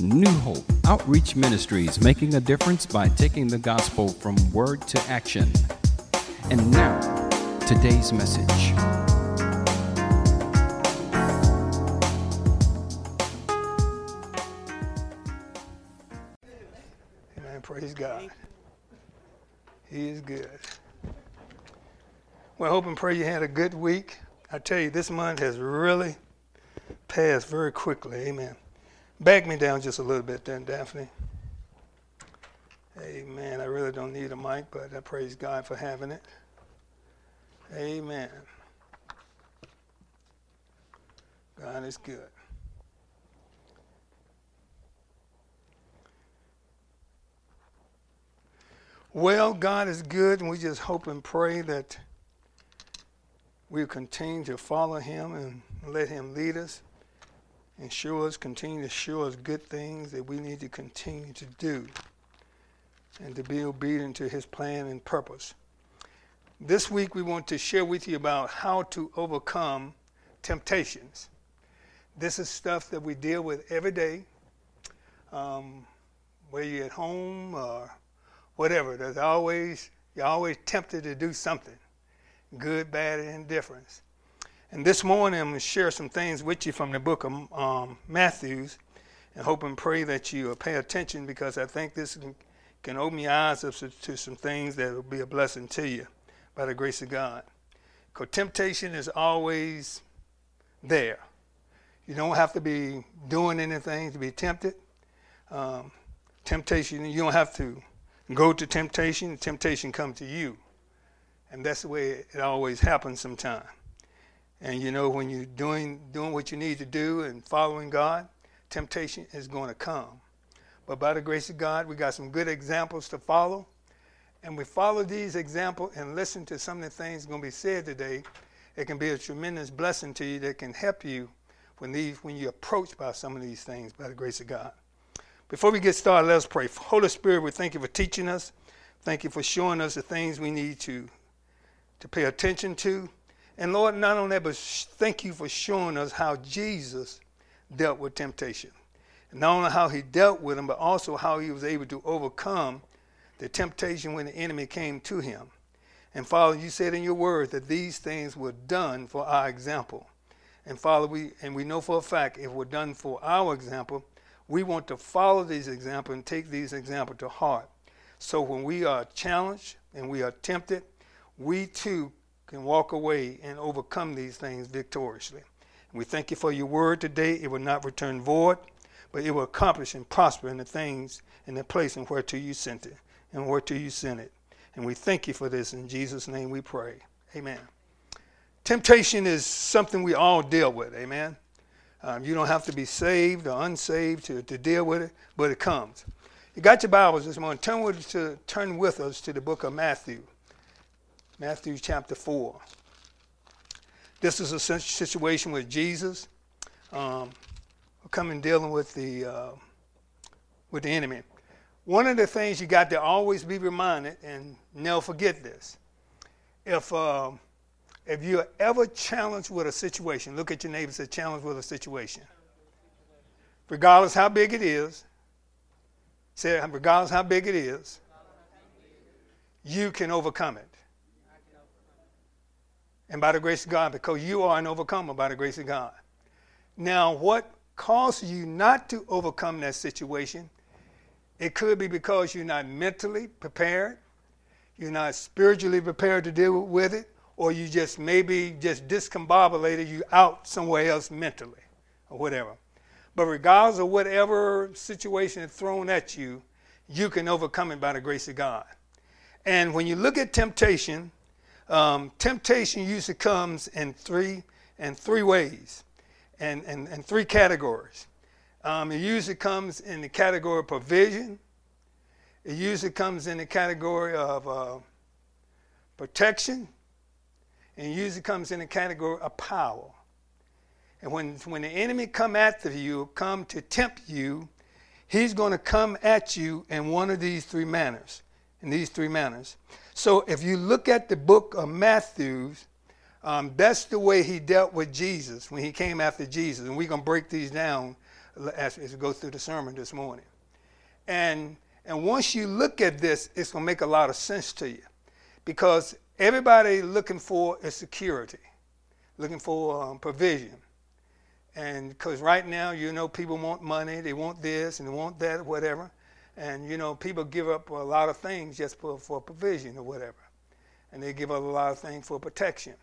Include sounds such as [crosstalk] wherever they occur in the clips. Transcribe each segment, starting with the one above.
New Hope Outreach Ministries making a difference by taking the gospel from word to action. And now, today's message. Amen. Praise God. He is good. Well, I hope and pray you had a good week. I tell you, this month has really passed very quickly. Amen. Back me down just a little bit then, Daphne. Amen. I really don't need a mic, but I praise God for having it. Amen. God is good. Well, God is good, and we just hope and pray that we'll continue to follow Him and let Him lead us and show us, continue to show us good things that we need to continue to do and to be obedient to His plan and purpose. This week, we want to share with you about how to overcome temptations. This is stuff that we deal with every day, um, whether you're at home or whatever. There's always you're always tempted to do something, good, bad, and indifference. And this morning I'm going to share some things with you from the book of um, Matthew's, and hope and pray that you pay attention because I think this can open your eyes up to some things that will be a blessing to you by the grace of God. Because temptation is always there. You don't have to be doing anything to be tempted. Um, temptation, you don't have to go to temptation, temptation come to you. And that's the way it always happens sometimes. And you know, when you're doing doing what you need to do and following God, temptation is going to come. But by the grace of God, we got some good examples to follow. And we follow these examples and listen to some of the things going to be said today. It can be a tremendous blessing to you that can help you when these when you're approached by some of these things by the grace of God. Before we get started, let's pray. Holy Spirit, we thank you for teaching us. Thank you for showing us the things we need to, to pay attention to. And Lord, not only that, but thank you for showing us how Jesus dealt with temptation. And not only how he dealt with them, but also how he was able to overcome the temptation when the enemy came to him. And Father, you said in your word that these things were done for our example. And Father, we and we know for a fact if we're done for our example, we want to follow these examples and take these examples to heart. So when we are challenged and we are tempted, we too can walk away and overcome these things victoriously. We thank you for your word today. It will not return void, but it will accomplish and prosper in the things in the place and whereto you sent it and whereto you sent it. And we thank you for this. In Jesus' name we pray. Amen. Temptation is something we all deal with. Amen. Um, you don't have to be saved or unsaved to, to deal with it, but it comes. You got your Bibles this morning. Turn with, to, turn with us to the book of Matthew, Matthew chapter 4. This is a situation with Jesus um, coming dealing with the, uh, with the enemy. One of the things you got to always be reminded, and never forget this. If uh, if you're ever challenged with a situation, look at your neighbor and say, challenged with a situation. Regardless how big it is, say, regardless how big it is, you can overcome it. And by the grace of God, because you are an overcomer by the grace of God. Now, what causes you not to overcome that situation? It could be because you're not mentally prepared, you're not spiritually prepared to deal with it, or you just maybe just discombobulated, you out somewhere else mentally or whatever. But regardless of whatever situation is thrown at you, you can overcome it by the grace of God. And when you look at temptation, um, temptation usually comes in three in three ways, and, and, and three categories. Um, it usually comes in the category of provision. It usually comes in the category of uh, protection and usually comes in the category of power. And when, when the enemy come after you, come to tempt you, he's going to come at you in one of these three manners. In these three manners. So if you look at the book of Matthew, um, that's the way he dealt with Jesus when he came after Jesus. And we're going to break these down as, as we go through the sermon this morning. And, and once you look at this, it's going to make a lot of sense to you because everybody looking for is security, looking for um, provision. And because right now, you know, people want money, they want this and they want that, whatever. And, you know, people give up a lot of things just for, for provision or whatever. And they give up a lot of things for protection.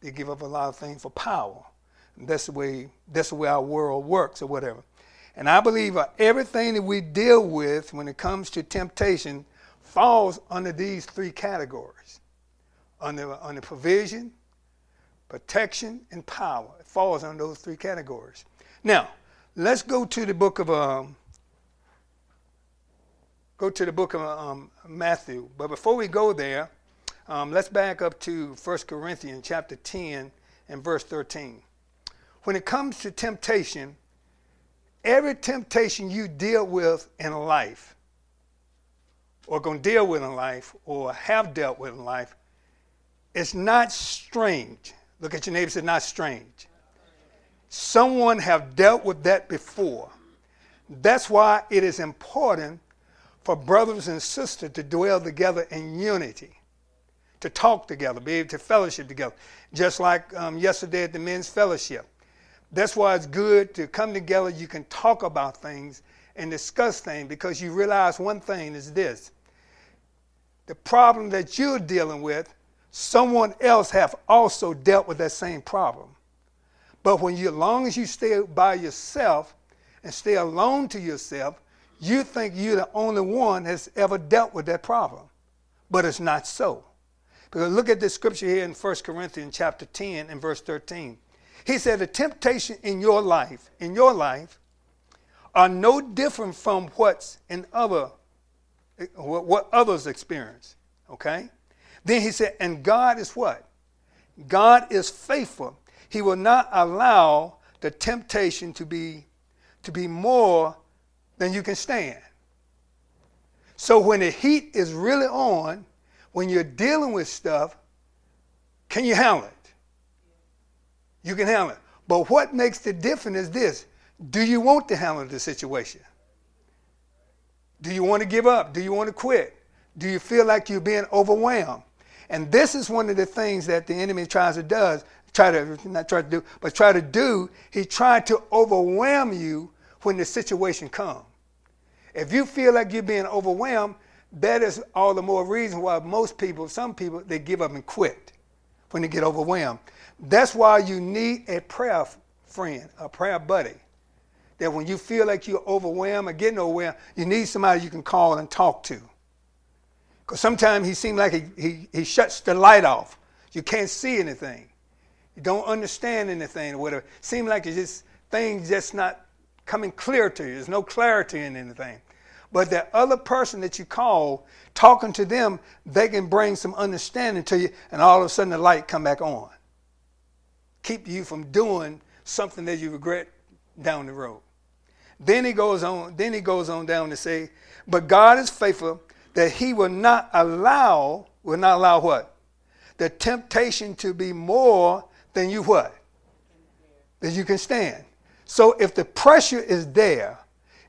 They give up a lot of things for power. And that's the way that's the way our world works or whatever. And I believe everything that we deal with when it comes to temptation falls under these three categories. Under, under provision, protection, and power. It falls under those three categories. Now, let's go to the book of um, go to the book of um, Matthew. But before we go there, um, let's back up to 1 Corinthians chapter 10 and verse 13. When it comes to temptation, every temptation you deal with in life, or going to deal with in life, or have dealt with in life, is not strange. Look at your neighbor, it's not strange. Someone have dealt with that before. That's why it is important for brothers and sisters to dwell together in unity, to talk together, be able to fellowship together. Just like um, yesterday at the men's fellowship. That's why it's good to come together. You can talk about things and discuss things because you realize one thing is this the problem that you're dealing with, someone else have also dealt with that same problem. But when you, as long as you stay by yourself and stay alone to yourself, you think you're the only one that's ever dealt with that problem. But it's not so. Because look at this scripture here in 1 Corinthians chapter 10 and verse 13. He said the temptation in your life, in your life, are no different from what's in other what others experience. Okay? Then he said, and God is what? God is faithful. He will not allow the temptation to be to be more than you can stand. So when the heat is really on, when you're dealing with stuff, can you handle it? You can handle it. But what makes the difference is this do you want to handle the situation? Do you want to give up? Do you want to quit? Do you feel like you're being overwhelmed? And this is one of the things that the enemy tries to does, try to not try to do, but try to do. He tried to overwhelm you when the situation comes. If you feel like you're being overwhelmed, that is all the more reason why most people, some people, they give up and quit when they get overwhelmed. That's why you need a prayer friend, a prayer buddy. That when you feel like you're overwhelmed or getting overwhelmed, you need somebody you can call and talk to. Because sometimes he seems like he, he, he shuts the light off. You can't see anything. You don't understand anything or whatever. Seems like it's just things just not coming clear to you. There's no clarity in anything. But that other person that you call, talking to them, they can bring some understanding to you, and all of a sudden the light come back on keep you from doing something that you regret down the road. Then he goes on, then he goes on down to say, but God is faithful that he will not allow, will not allow what? The temptation to be more than you what? That you can stand. So if the pressure is there,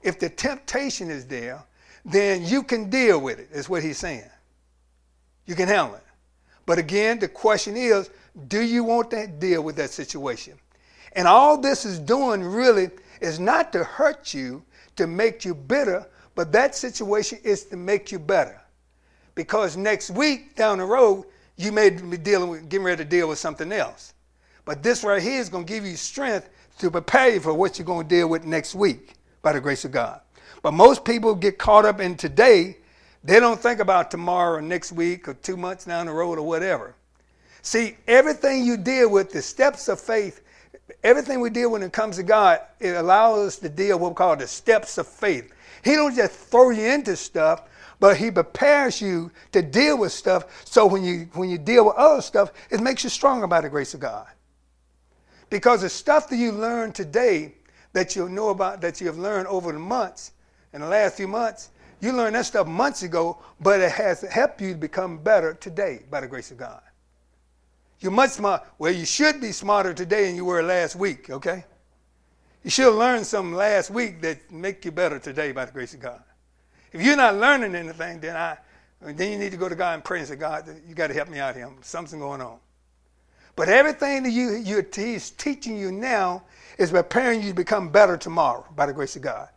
if the temptation is there, then you can deal with it, is what he's saying. You can handle it. But again, the question is, do you want to deal with that situation? And all this is doing really is not to hurt you, to make you bitter, but that situation is to make you better. Because next week down the road, you may be dealing with, getting ready to deal with something else. But this right here is going to give you strength to prepare you for what you're going to deal with next week by the grace of God. But most people get caught up in today. They don't think about tomorrow or next week or two months down the road or whatever. See, everything you deal with, the steps of faith, everything we deal when it comes to God, it allows us to deal with what we call the steps of faith. He don't just throw you into stuff, but he prepares you to deal with stuff. So when you when you deal with other stuff, it makes you stronger by the grace of God. Because the stuff that you learn today, that you know about, that you have learned over the months, in the last few months, you learned that stuff months ago, but it has helped you to become better today by the grace of God. You're much smart. Well, you should be smarter today than you were last week, okay? You should have learned something last week that make you better today by the grace of God. If you're not learning anything, then I then you need to go to God and pray and say, God, you got to help me out here. Something's going on. But everything that you, you, he's teaching you now is preparing you to become better tomorrow by the grace of God.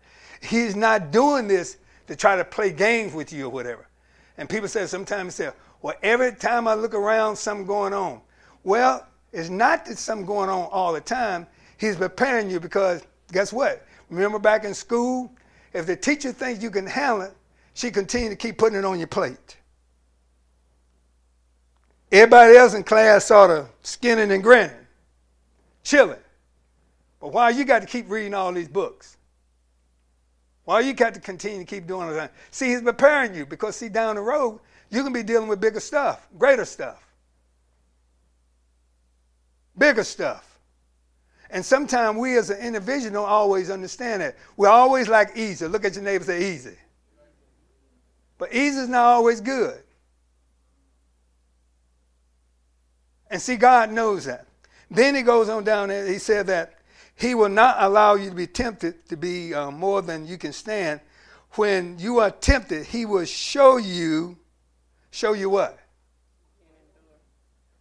He's not doing this to try to play games with you or whatever. And people say sometimes say, well, every time I look around, something going on. Well, it's not that something going on all the time. He's preparing you because guess what? Remember back in school, if the teacher thinks you can handle it, she continue to keep putting it on your plate. Everybody else in class sort of skinning and grinning, chilling. But why you got to keep reading all these books? Why you got to continue to keep doing it? See, he's preparing you because see down the road you can be dealing with bigger stuff, greater stuff, bigger stuff. And sometimes we as an individual don't always understand that. We always like easy. Look at your neighbor say easy. But easy is not always good. And see, God knows that. Then he goes on down there, he said that he will not allow you to be tempted to be uh, more than you can stand. When you are tempted, he will show you, show you what?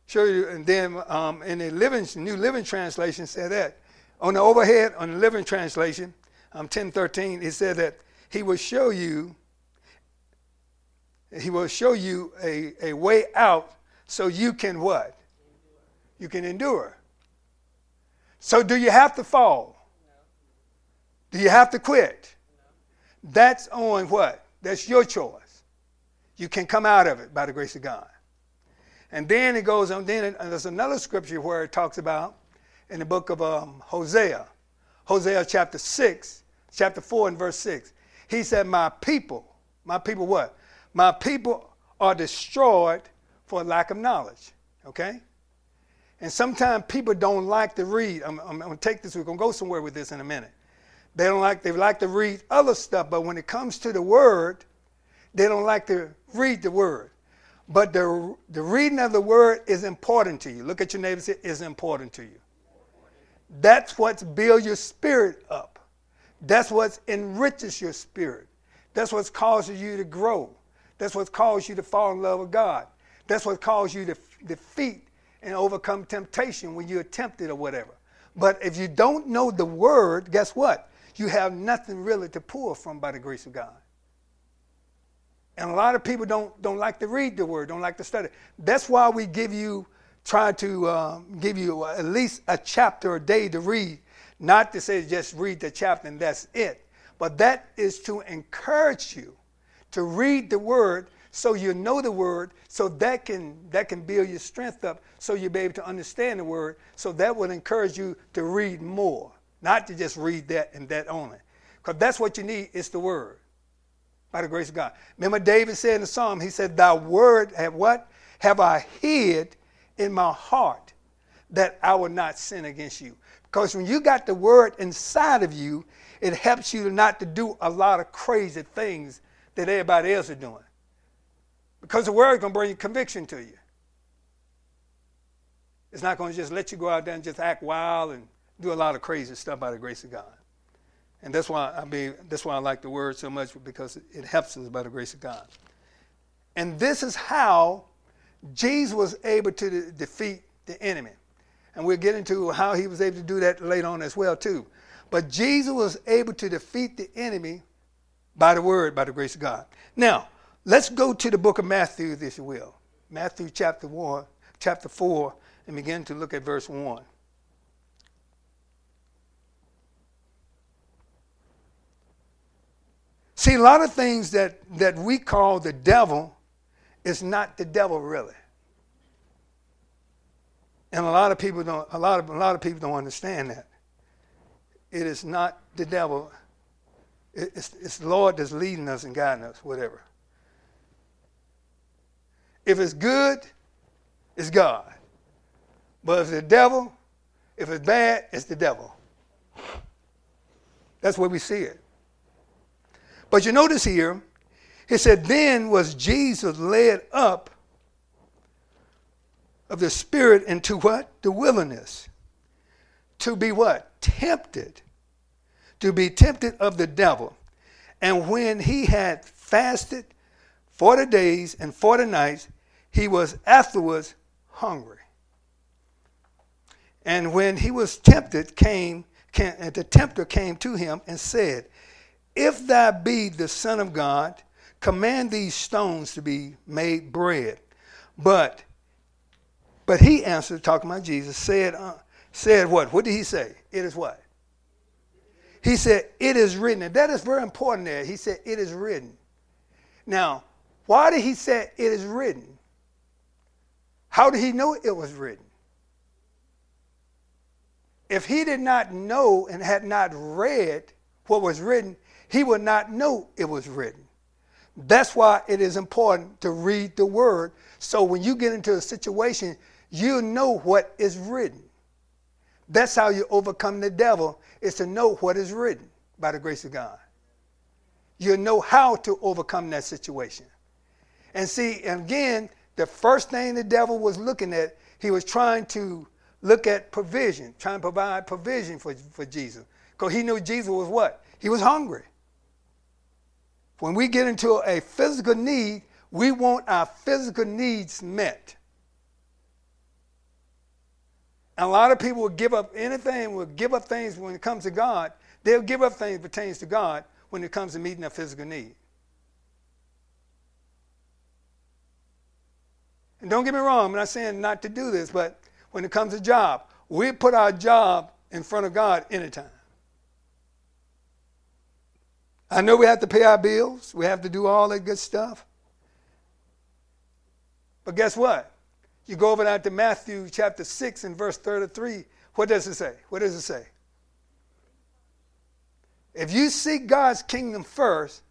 show you, and then um, in the living, New Living Translation said that. On the overhead, on the Living Translation, um, 1013, it said that he will show you, he will show you a, a way out so you can what? You can endure. So do you have to fall? Do you have to quit? That's on what? That's your choice. You can come out of it by the grace of God. And then it goes on, then there's another scripture where it talks about in the book of um, Hosea, Hosea chapter 6, chapter 4 and verse 6. He said, My people, my people what? My people are destroyed for lack of knowledge. Okay? And sometimes people don't like to read. I'm, I'm, I'm going to take this, we're going to go somewhere with this in a minute. They don't like, they like to read other stuff, but when it comes to the word, they don't like to read the word. But the, the reading of the word is important to you. Look at your neighbor is important to you. That's what builds your spirit up. That's what enriches your spirit. That's what causes you to grow. That's what causes you to fall in love with God. That's what causes you to defeat and overcome temptation when you're tempted or whatever. But if you don't know the word, guess what? You have nothing really to pull from by the grace of God. And a lot of people don't, don't like to read the word, don't like to study. That's why we give you, try to um, give you at least a chapter a day to read. Not to say just read the chapter and that's it. But that is to encourage you to read the word so you know the word, so that can that can build your strength up, so you'll be able to understand the word. So that will encourage you to read more, not to just read that and that only. Because that's what you need, is the word by the grace of God. Remember, David said in the psalm, he said, Thy word have what? Have I hid in my heart that I will not sin against you. Because when you got the word inside of you, it helps you not to do a lot of crazy things that everybody else is doing. Because the word is going to bring conviction to you. It's not going to just let you go out there and just act wild and do a lot of crazy stuff by the grace of God. And that's why I mean that's why I like the word so much because it helps us by the grace of God. And this is how Jesus was able to de- defeat the enemy. And we'll get into how he was able to do that later on as well too. But Jesus was able to defeat the enemy by the word, by the grace of God. Now, let's go to the book of Matthew, if you will. Matthew chapter 1, chapter 4, and begin to look at verse 1. See, a lot of things that, that we call the devil is not the devil really. And a lot of people don't a lot of a lot of people don't understand that. It is not the devil. It's, it's the Lord that's leading us and guiding us, whatever. If it's good, it's God. But if it's the devil, if it's bad, it's the devil. That's where we see it. But you notice here, he said, Then was Jesus led up of the Spirit into what? The wilderness. To be what? Tempted to be tempted of the devil. And when he had fasted 40 days and 40 nights, he was afterwards hungry. And when he was tempted, came, came the tempter came to him and said, If thou be the Son of God, command these stones to be made bread. But but he answered, talking about Jesus, said, uh, said what? What did he say? It is what? He said, It is written. And that is very important there. He said, It is written. Now, why did he say it is written? How did he know it was written? If he did not know and had not read what was written, he would not know it was written. That's why it is important to read the word. So when you get into a situation, you know what is written. That's how you overcome the devil, is to know what is written by the grace of God. You know how to overcome that situation. And see, again, the first thing the devil was looking at, he was trying to look at provision, trying to provide provision for, for Jesus. Because he knew Jesus was what? He was hungry. When we get into a physical need, we want our physical needs met. And a lot of people will give up anything, will give up things when it comes to God. They'll give up things pertains to God when it comes to meeting their physical need. And don't get me wrong, I'm not saying not to do this, but when it comes to job, we put our job in front of God anytime. I know we have to pay our bills, we have to do all that good stuff. But guess what? You go over now to Matthew chapter 6 and verse 33. What does it say? What does it say? If you seek God's kingdom first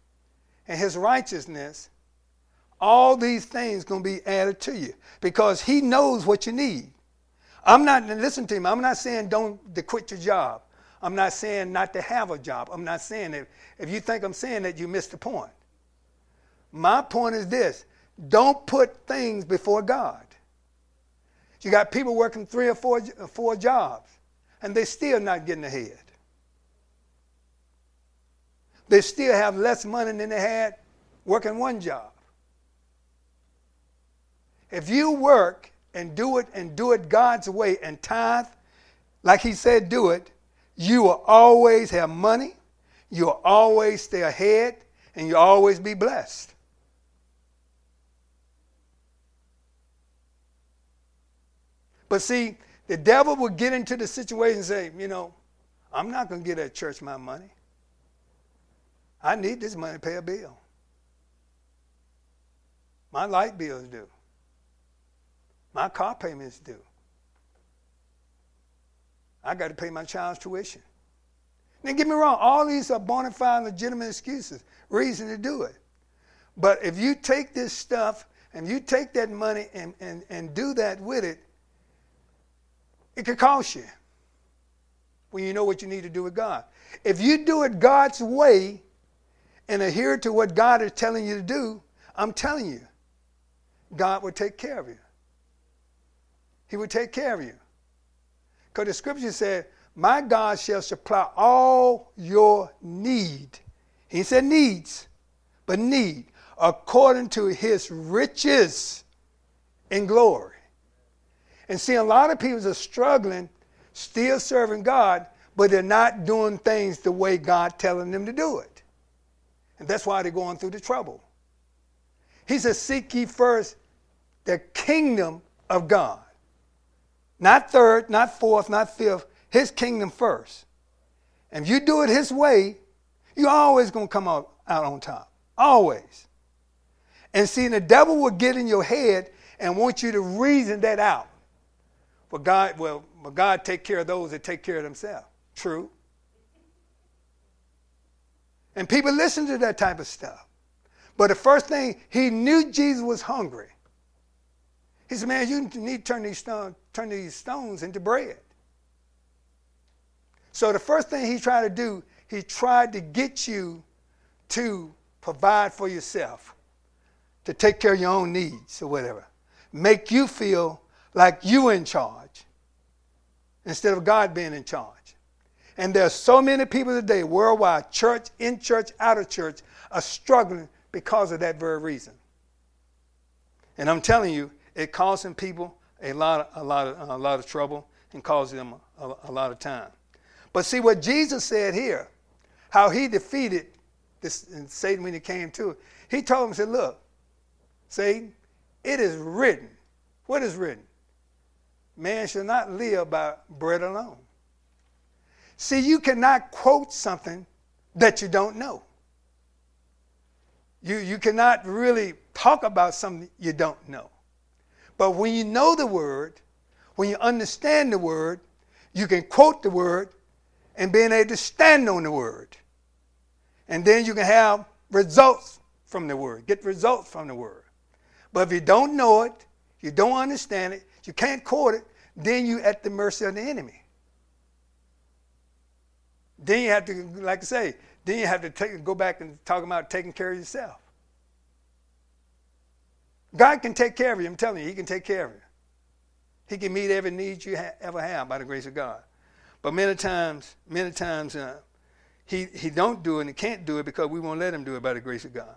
and his righteousness, all these things going to be added to you because he knows what you need. I'm not, listen to him, I'm not saying don't to quit your job. I'm not saying not to have a job. I'm not saying that. If you think I'm saying that, you missed the point. My point is this don't put things before God. You got people working three or four, four jobs, and they're still not getting ahead. They still have less money than they had working one job. If you work and do it and do it God's way and tithe, like He said, do it, you will always have money, you'll always stay ahead, and you'll always be blessed. But see, the devil will get into the situation and say, you know, I'm not going to get at church my money. I need this money to pay a bill. My light bill is due. My car payment's due. I got to pay my child's tuition. Now, get me wrong, all these are bona fide, legitimate excuses, reason to do it. But if you take this stuff and you take that money and, and, and do that with it, it could cost you when you know what you need to do with God. If you do it God's way and adhere to what God is telling you to do, I'm telling you, God will take care of you. He will take care of you. Because the scripture said, My God shall supply all your need. He said needs, but need, according to his riches in glory. And see, a lot of people are struggling, still serving God, but they're not doing things the way God telling them to do it. And that's why they're going through the trouble. He says, Seek ye first the kingdom of God not third, not fourth, not fifth. His kingdom first. And if you do it his way, you're always going to come out, out on top. Always. And see, the devil will get in your head and want you to reason that out. But God, well, but God take care of those that take care of themselves. True. And people listen to that type of stuff. But the first thing, he knew Jesus was hungry. He said, Man, you need to turn these, stone, turn these stones into bread. So the first thing he tried to do, he tried to get you to provide for yourself, to take care of your own needs or whatever. Make you feel like you in charge instead of God being in charge. And there are so many people today, worldwide, church, in church, out of church, are struggling because of that very reason. And I'm telling you, it costing people a lot, of, a lot, of, a lot of trouble and causing them a, a lot of time. But see what Jesus said here, how he defeated this Satan when he came to it. He told him, said, Look, Satan, it is written. What is written? Man shall not live by bread alone. See, you cannot quote something that you don't know. You, you cannot really talk about something you don't know. But when you know the word, when you understand the word, you can quote the word and being able to stand on the word. And then you can have results from the word, get results from the word. But if you don't know it, you don't understand it, you can't quote it, then you're at the mercy of the enemy. Then you have to, like I say, then you have to take, go back and talk about taking care of yourself. God can take care of you. I'm telling you, He can take care of you. He can meet every need you ha- ever have by the grace of God. But many times, many times, uh, he he don't do it and he can't do it because we won't let him do it by the grace of God.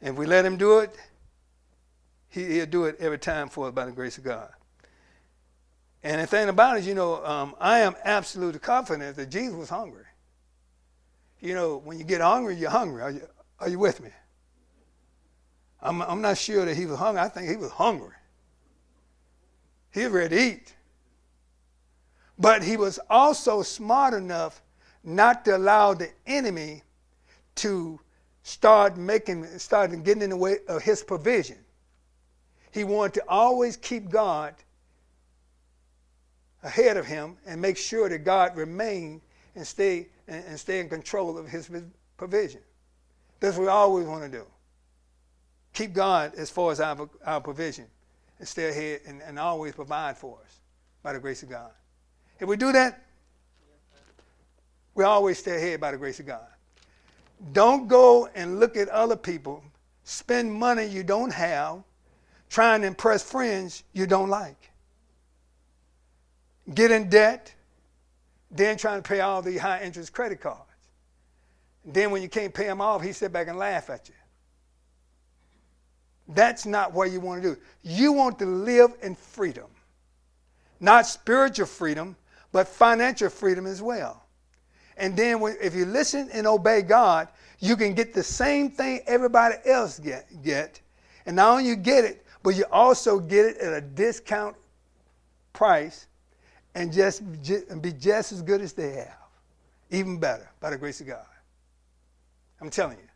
And if we let him do it, he, he'll do it every time for us by the grace of God. And the thing about it, you know, um, I am absolutely confident that Jesus was hungry. You know, when you get hungry, you're hungry. Are you, are you with me? I'm, I'm not sure that he was hungry. I think he was hungry. He was ready to eat. But he was also smart enough not to allow the enemy to start making, start getting in the way of his provision. He wanted to always keep God ahead of him and make sure that God remained and stay and, and stay in control of his provision. That's what we always want to do. Keep God as far as our, our provision and stay ahead and, and always provide for us by the grace of God. If we do that, we always stay ahead by the grace of God. Don't go and look at other people, spend money you don't have, trying to impress friends you don't like get in debt, then trying to pay all the high interest credit cards. Then when you can't pay them off, he sit back and laugh at you. That's not what you want to do. You want to live in freedom. Not spiritual freedom, but financial freedom as well. And then if you listen and obey God, you can get the same thing everybody else get, get. And not only you get it, but you also get it at a discount price and just be just as good as they have, even better, by the grace of God. I'm telling you.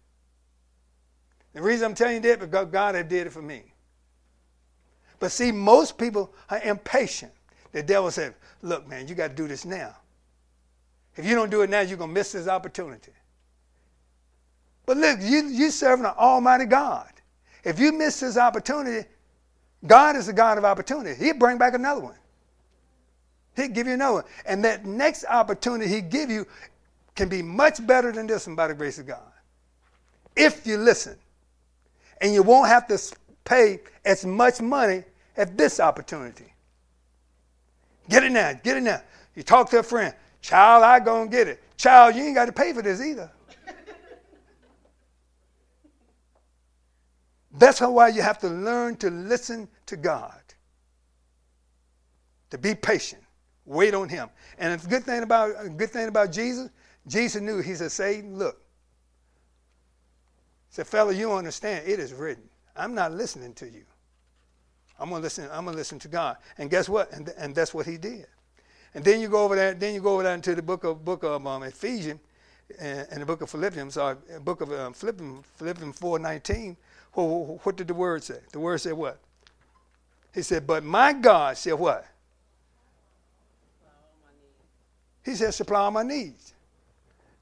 The reason I'm telling you that because God had did it for me. But see, most people are impatient. The devil said, "Look, man, you got to do this now. If you don't do it now, you're gonna miss this opportunity." But look, you you serving an Almighty God. If you miss this opportunity, God is the God of opportunity. He'll bring back another one. He'll give you another one. And that next opportunity he give you can be much better than this one by the grace of God. If you listen. And you won't have to pay as much money at this opportunity. Get it now. Get it now. You talk to a friend. Child, I gonna get it. Child, you ain't got to pay for this either. [laughs] That's why you have to learn to listen to God. To be patient. Wait on him. And the good thing about a good thing about Jesus, Jesus knew. He said, Satan, look. Said, fella, you understand. It is written. I'm not listening to you. I'm gonna listen, I'm gonna listen to God. And guess what? And, and that's what he did. And then you go over there, then you go over there into the book of book of um, Ephesians and, and, the book of Philippians, or uh, book of um, Philippians, Philippians 4:19. What, what did the word say? The word said what? He said, "But my God said what? He says, supply my needs.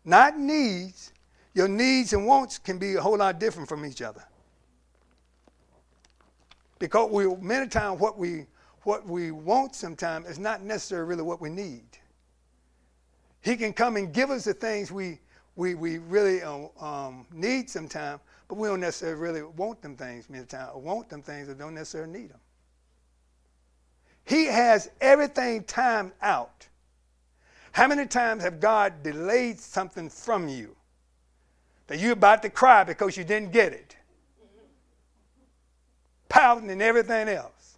Not needs. Your needs and wants can be a whole lot different from each other. Because we many times what we what we want sometimes is not necessarily really what we need. He can come and give us the things we we, we really uh, um, need sometimes, but we don't necessarily really want them things many times, or want them things that don't necessarily need them. He has everything timed out How many times have God delayed something from you that you're about to cry because you didn't get it? Pouting and everything else.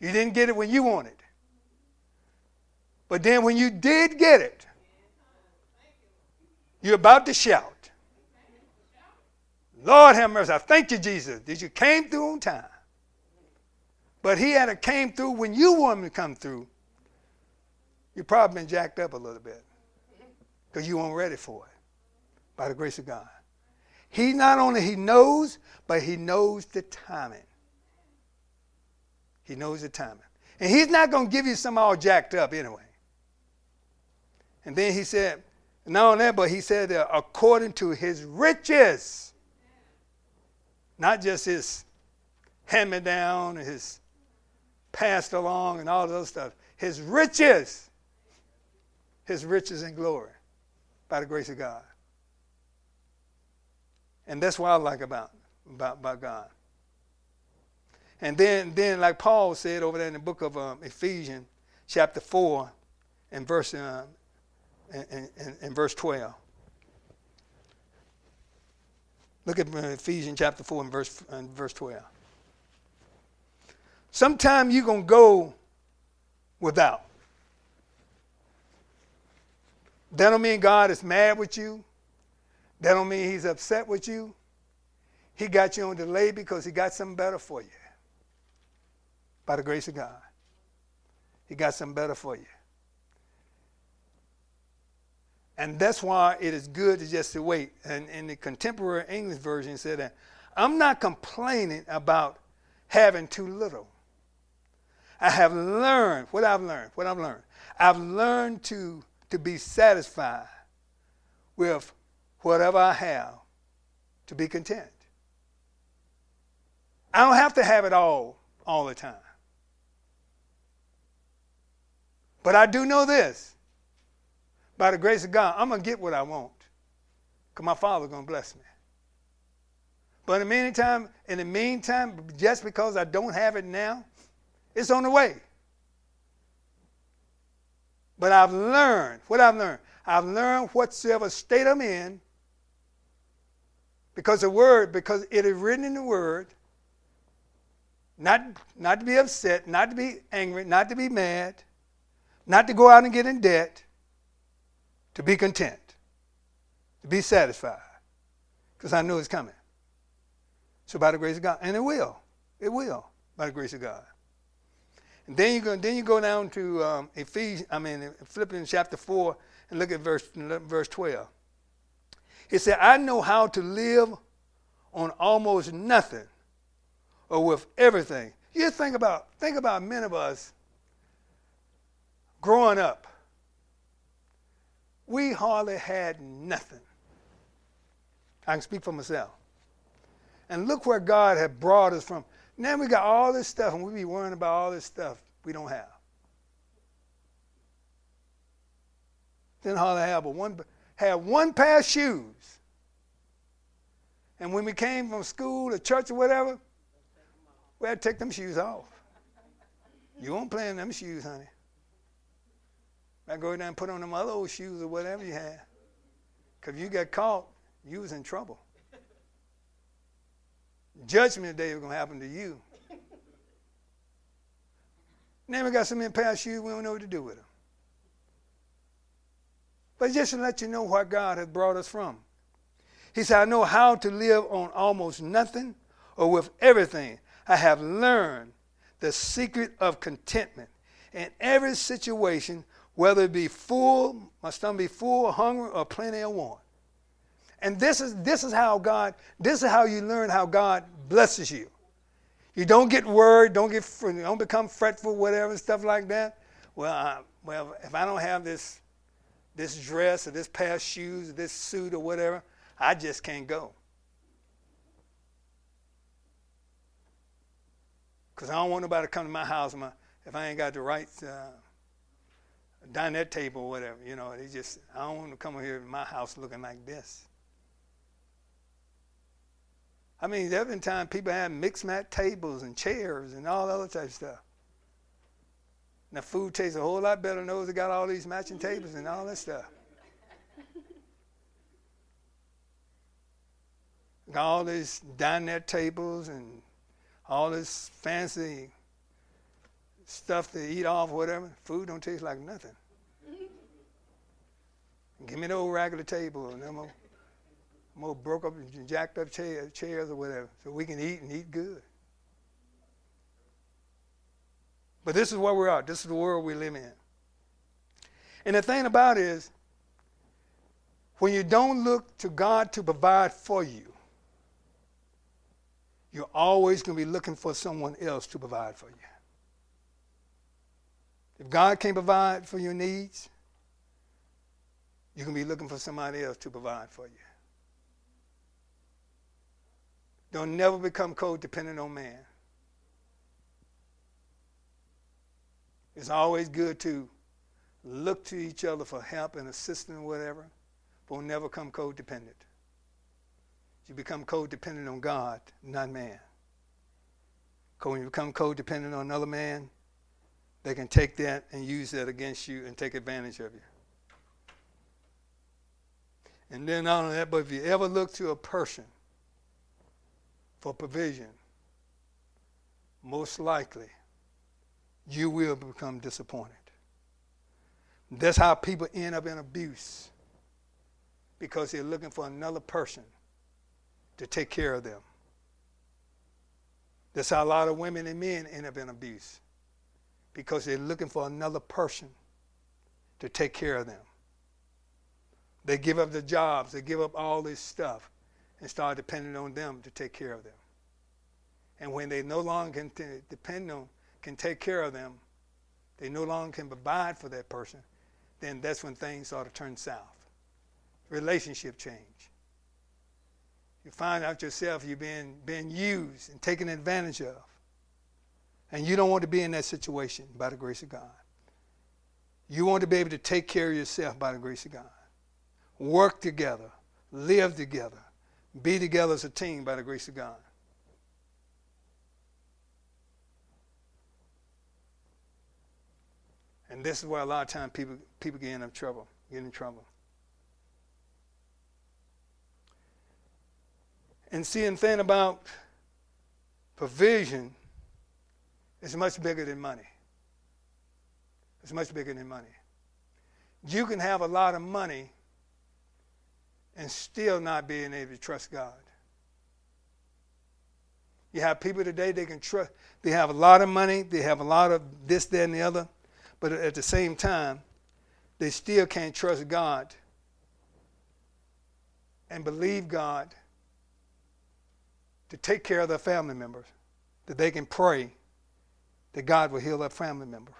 You didn't get it when you wanted. But then when you did get it, you're about to shout. Lord have mercy. I thank you, Jesus, that you came through on time. But he had a came through when you want him to come through. You probably been jacked up a little bit because you weren't ready for it by the grace of God. He not only he knows, but he knows the timing. He knows the timing. And he's not going to give you some all jacked up anyway. And then he said, not only that, but he said, uh, according to his riches. Not just his hand me down, and his passed along, and all those stuff. His riches. His riches and glory by the grace of God. And that's what I like about, about, about God. And then, then, like Paul said over there in the book of um, Ephesians, chapter 4, and verse, uh, and, and, and verse 12. Look at uh, Ephesians chapter 4 and verse, and verse 12. Sometime you're going to go without. That don't mean God is mad with you. That don't mean he's upset with you. He got you on delay because he got something better for you. By the grace of God. He got something better for you. And that's why it is good to just to wait. And in the contemporary English version said that I'm not complaining about having too little. I have learned what I've learned, what I've learned. I've learned to, to be satisfied with whatever I have to be content. I don't have to have it all all the time. But I do know this. By the grace of God, I'm going to get what I want. Because my Father's going to bless me. But in the meantime, in the meantime, just because I don't have it now, it's on the way. But I've learned what I've learned. I've learned whatsoever state I'm in, because the word, because it is written in the word, not, not to be upset, not to be angry, not to be mad, not to go out and get in debt, to be content, to be satisfied, because I know it's coming. So by the grace of God, and it will, it will, by the grace of God. And then you go, then you go down to um, Ephesians, I mean Philippians chapter four, and look at verse verse twelve. He said, "I know how to live on almost nothing, or with everything." You think about think about many of us growing up. We hardly had nothing. I can speak for myself. And look where God had brought us from. Now we got all this stuff, and we be worrying about all this stuff we don't have. Didn't hardly have but one had one pair of shoes. And when we came from school or church or whatever, we had to take them shoes off. You won't play in them shoes, honey. I go down and put on them other old shoes or whatever you had. Because if you got caught, you was in trouble. Judgment day was going to happen to you. Now we got so many pair of shoes, we don't know what to do with them. But just to let you know where God has brought us from. He said, I know how to live on almost nothing or with everything. I have learned the secret of contentment in every situation, whether it be full, my stomach be full, hungry, or plenty of want. And this is this is how God, this is how you learn how God blesses you. You don't get worried, don't get don't become fretful, whatever stuff like that. Well, I, well, if I don't have this this dress or this pair of shoes or this suit or whatever, I just can't go. Because I don't want nobody to come to my house if I ain't got the right uh, dinette table or whatever. You know, they just I don't want to come over here in my house looking like this. I mean, there have been times people have mixed mat tables and chairs and all other type of stuff. And the food tastes a whole lot better than those that got all these matching tables and all that stuff. got all these dinette tables and all this fancy stuff to eat off, whatever. Food don't taste like nothing. Give me the old regular table and them old, more broke up and jacked up chairs, chairs or whatever, so we can eat and eat good. But this is where we're. This is the world we live in. And the thing about it is, when you don't look to God to provide for you, you're always going to be looking for someone else to provide for you. If God can't provide for your needs, you're going to be looking for somebody else to provide for you. Don't never become codependent on man. It's always good to look to each other for help and assistance, whatever, but we'll never become codependent. You become codependent on God, not man. When you become codependent on another man, they can take that and use that against you and take advantage of you. And then not only that, but if you ever look to a person for provision, most likely you will become disappointed. That's how people end up in abuse because they're looking for another person to take care of them. That's how a lot of women and men end up in abuse because they're looking for another person to take care of them. They give up their jobs, they give up all this stuff and start depending on them to take care of them. And when they no longer can depend on, can take care of them, they no longer can provide for that person, then that's when things start to turn south. Relationship change. You find out yourself you've been being used and taken advantage of. And you don't want to be in that situation by the grace of God. You want to be able to take care of yourself by the grace of God work together, live together, be together as a team by the grace of God. And this is where a lot of times people, people get in trouble, get in trouble. And seeing thing about provision is much bigger than money. It's much bigger than money. You can have a lot of money and still not being able to trust God. You have people today they can trust, they have a lot of money, they have a lot of this, that, and the other, but at the same time, they still can't trust God and believe God to take care of their family members, that they can pray that God will heal their family member.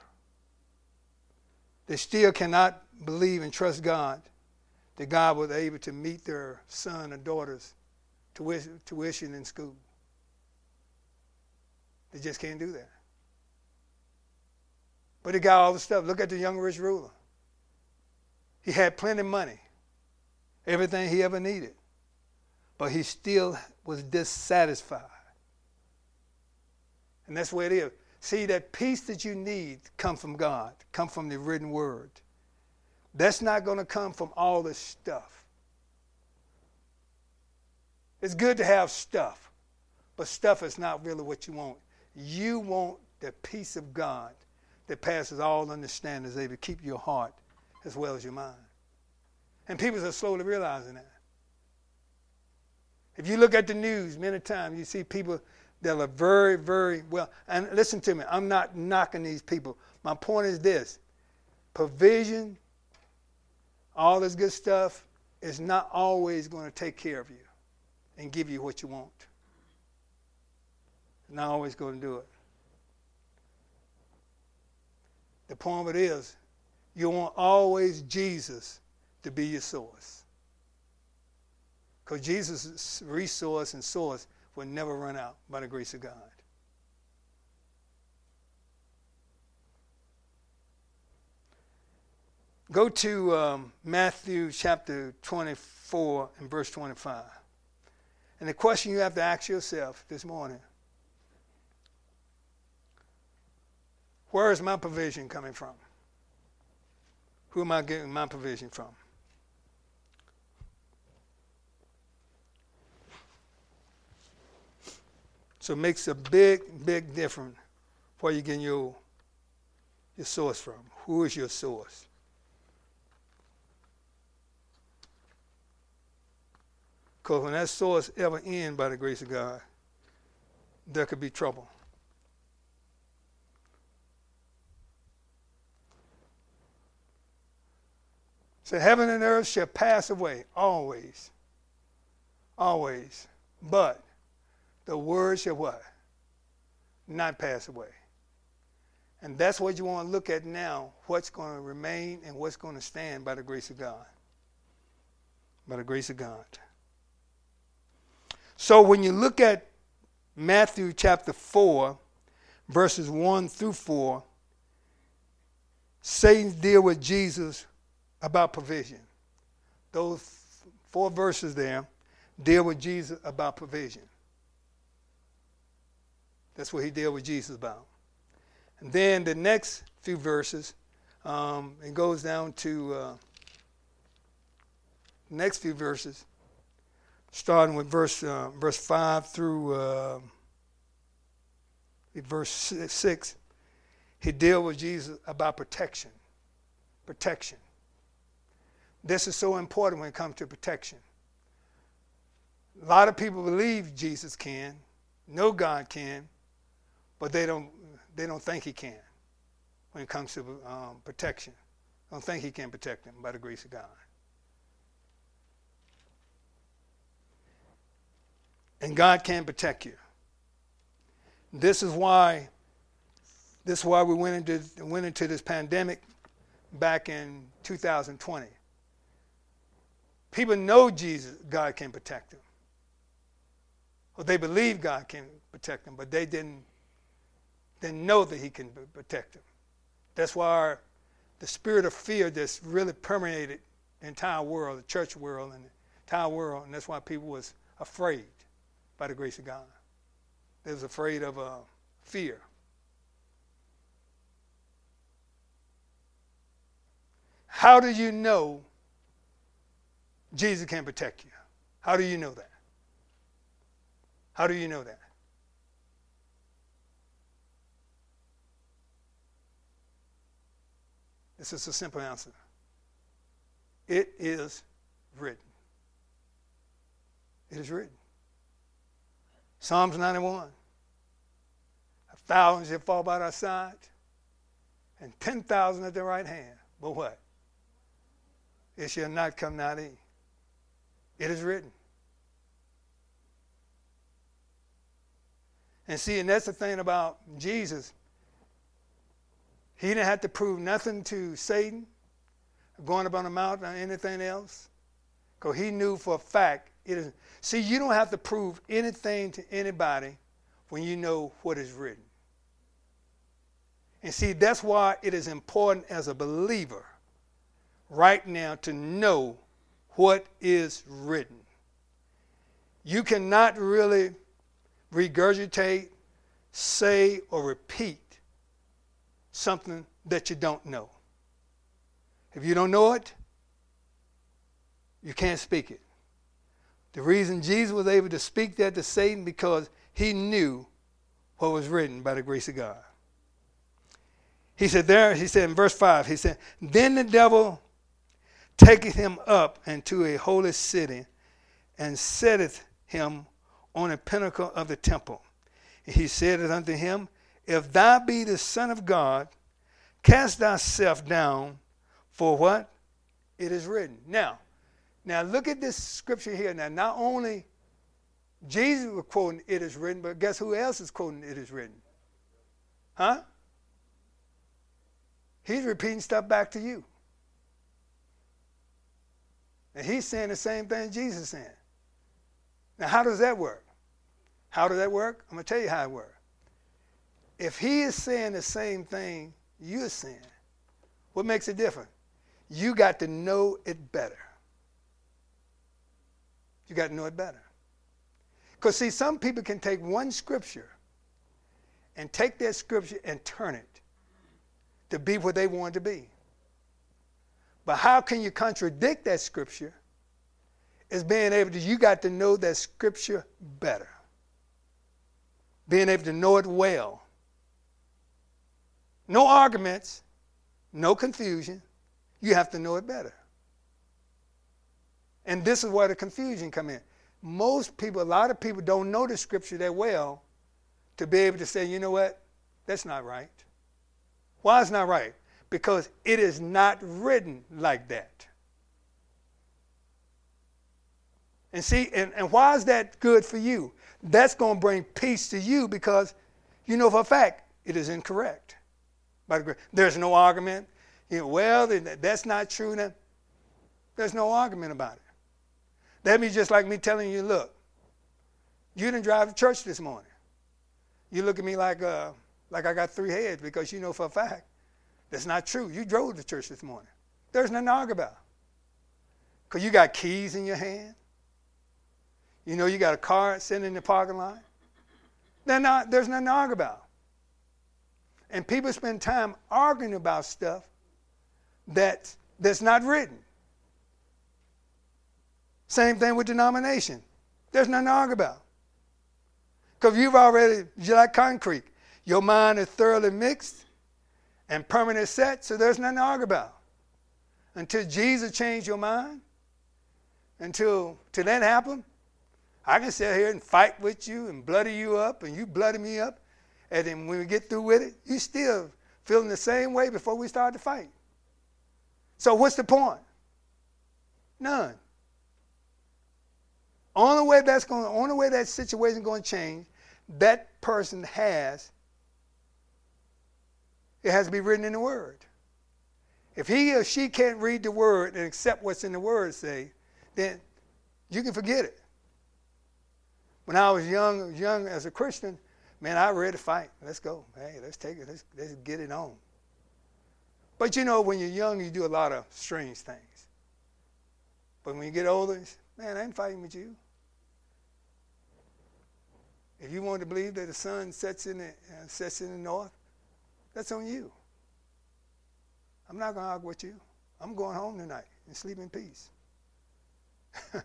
They still cannot believe and trust God that God was able to meet their son or daughter's tuition in school. They just can't do that. But he got all the stuff. Look at the young rich ruler. He had plenty of money, everything he ever needed, but he still was dissatisfied. And that's where it is. See, that peace that you need come from God, come from the written word. That's not going to come from all this stuff. It's good to have stuff, but stuff is not really what you want. You want the peace of God that passes all understanding, is able to keep your heart as well as your mind. And people are slowly realizing that. If you look at the news, many times you see people that are very, very well. And listen to me, I'm not knocking these people. My point is this provision all this good stuff is not always going to take care of you and give you what you want. It's not always going to do it. The point of it is, you want always Jesus to be your source. Because Jesus' resource and source will never run out by the grace of God. Go to um, Matthew chapter 24 and verse 25. And the question you have to ask yourself this morning Where is my provision coming from? Who am I getting my provision from? So it makes a big, big difference where you're getting your, your source from. Who is your source? Because when that source ever ends by the grace of God, there could be trouble. So heaven and earth shall pass away, always. Always. But the word shall what? Not pass away. And that's what you want to look at now what's going to remain and what's going to stand by the grace of God. By the grace of God. So when you look at Matthew chapter 4, verses 1 through 4, Satan's deal with Jesus about provision. Those four verses there deal with Jesus about provision. That's what he dealt with Jesus about. And then the next few verses, um, it goes down to uh, next few verses, starting with verse uh, verse five through uh, verse six. He dealt with Jesus about protection. Protection. This is so important when it comes to protection. A lot of people believe Jesus can, know God can, but they don't they don't think he can when it comes to um, protection. Don't think he can protect them by the grace of God. And God can protect you. This is why this is why we went into went into this pandemic back in 2020. People know Jesus, God can protect them. Or they believe God can protect them, but they didn't then know that he can protect them. That's why our, the spirit of fear that's really permeated the entire world, the church world and the entire world, and that's why people was afraid by the grace of God. They was afraid of uh, fear. How do you know Jesus can protect you? How do you know that? How do you know that? This is a simple answer. It is written. It is written. Psalms 91. A thousand shall fall by thy side, and ten thousand at their right hand. But what? It shall not come nigh thee. It is written. And see, and that's the thing about Jesus. He didn't have to prove nothing to Satan, going up on the mountain or anything else, because he knew for a fact it is. See, you don't have to prove anything to anybody when you know what is written. And see, that's why it is important as a believer right now to know what is written. You cannot really regurgitate, say, or repeat something that you don't know. If you don't know it, you can't speak it. The reason Jesus was able to speak that to Satan because he knew what was written by the grace of God. He said there, he said in verse 5, he said, Then the devil taketh him up into a holy city and setteth him on a pinnacle of the temple. And he said unto him, if thou be the Son of God, cast thyself down, for what? It is written. Now, now look at this scripture here. Now, not only Jesus was quoting it is written, but guess who else is quoting it is written? Huh? He's repeating stuff back to you. And he's saying the same thing Jesus is saying. Now, how does that work? How does that work? I'm going to tell you how it works if he is saying the same thing you're saying, what makes it different? You got to know it better. You got to know it better. Because, see, some people can take one scripture and take that scripture and turn it to be what they want to be. But how can you contradict that scripture? Is being able to, you got to know that scripture better. Being able to know it well. No arguments, no confusion. You have to know it better. And this is where the confusion come in. Most people, a lot of people don't know the scripture that well to be able to say, you know what, that's not right. Why is not right? Because it is not written like that. And see, and, and why is that good for you? That's going to bring peace to you because you know for a fact it is incorrect. There's no argument. You know, well, that's not true. Then there's no argument about it. That'd be just like me telling you, look, you didn't drive to church this morning. You look at me like, uh, like I got three heads because you know for a fact that's not true. You drove to church this morning. There's nothing to argue about. Because you got keys in your hand. You know you got a car sitting in the parking lot. Not, there's nothing to argue about. And people spend time arguing about stuff that, that's not written. Same thing with denomination. There's nothing to argue about. Because you've already, you're like concrete. Your mind is thoroughly mixed and permanent set, so there's nothing to argue about. Until Jesus changed your mind, until, until that happened, I can sit here and fight with you and bloody you up, and you bloody me up. And then when we get through with it, you still feeling the same way before we start to fight. So what's the point? None. Only way that's going, only way that situation going to change, that person has. It has to be written in the Word. If he or she can't read the Word and accept what's in the Word, say, then you can forget it. When I was young, young as a Christian, man, I ready to fight. Let's go. Hey, let's take it. Let's, let's get it on. But you know, when you're young, you do a lot of strange things. But when you get older, man, I ain't fighting with you. If you want to believe that the sun sets in the, uh, sets in the north, that's on you. I'm not going to argue with you. I'm going home tonight and sleep in peace. [laughs]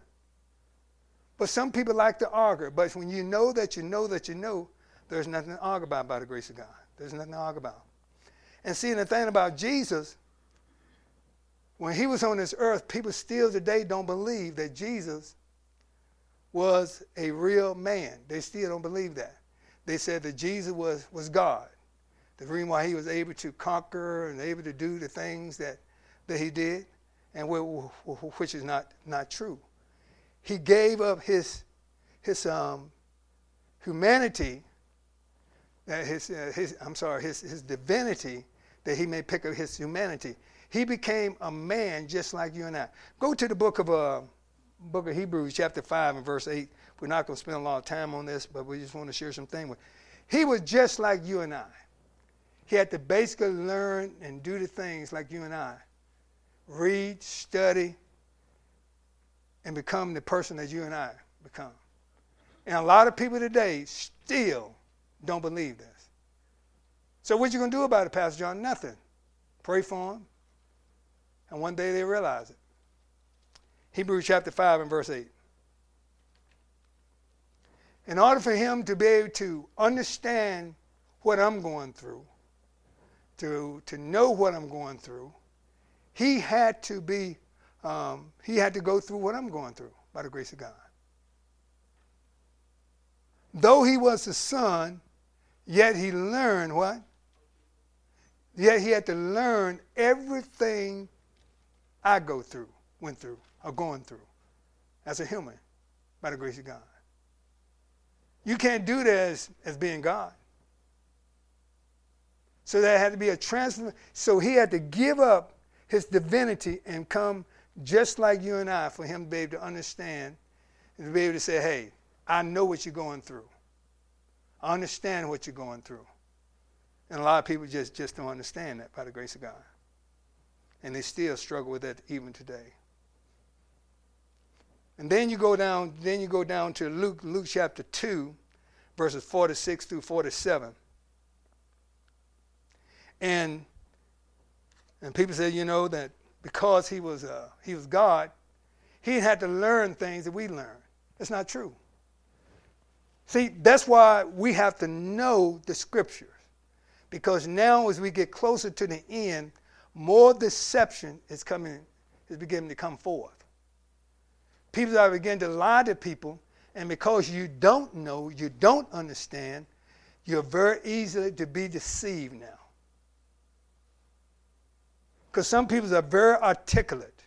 but some people like to argue. But when you know that you know that you know, there's nothing to argue about by the grace of God. There's nothing to argue about. And seeing the thing about Jesus, when he was on this earth, people still today don't believe that Jesus was a real man. They still don't believe that. They said that Jesus was, was God. The reason why he was able to conquer and able to do the things that, that he did, and which is not, not true. He gave up his, his um, humanity, uh, his, uh, his, I'm sorry, his, his divinity, that he may pick up his humanity. He became a man just like you and I. Go to the book of uh, book of Hebrews, chapter 5 and verse 8. We're not going to spend a lot of time on this, but we just want to share some things with. He was just like you and I. He had to basically learn and do the things like you and I. Read, study, and become the person that you and I become. And a lot of people today still don't believe this. So what you going to do about it, Pastor John? Nothing. Pray for them. And one day they realize it. Hebrews chapter 5 and verse 8. In order for him to be able to understand what I'm going through, to, to know what I'm going through, he had to be, um, he had to go through what I'm going through by the grace of God. Though he was the son, yet he learned what? Yet he had to learn everything I go through, went through or going through as a human by the grace of God. You can't do that as, as being God. So there had to be a transfer. So he had to give up his divinity and come just like you and I for him to be able to understand and to be able to say, hey, I know what you're going through. I understand what you're going through. And a lot of people just, just don't understand that by the grace of God. And they still struggle with that even today. And then you go down, then you go down to Luke, Luke chapter 2, verses 46 through 47. And And people say, you know, that because he was, uh, he was God, he had to learn things that we learn. That's not true. See, that's why we have to know the scriptures. Because now, as we get closer to the end, more deception is coming, is beginning to come forth. People are beginning to lie to people, and because you don't know, you don't understand, you're very easily to be deceived now. Because some people are very articulate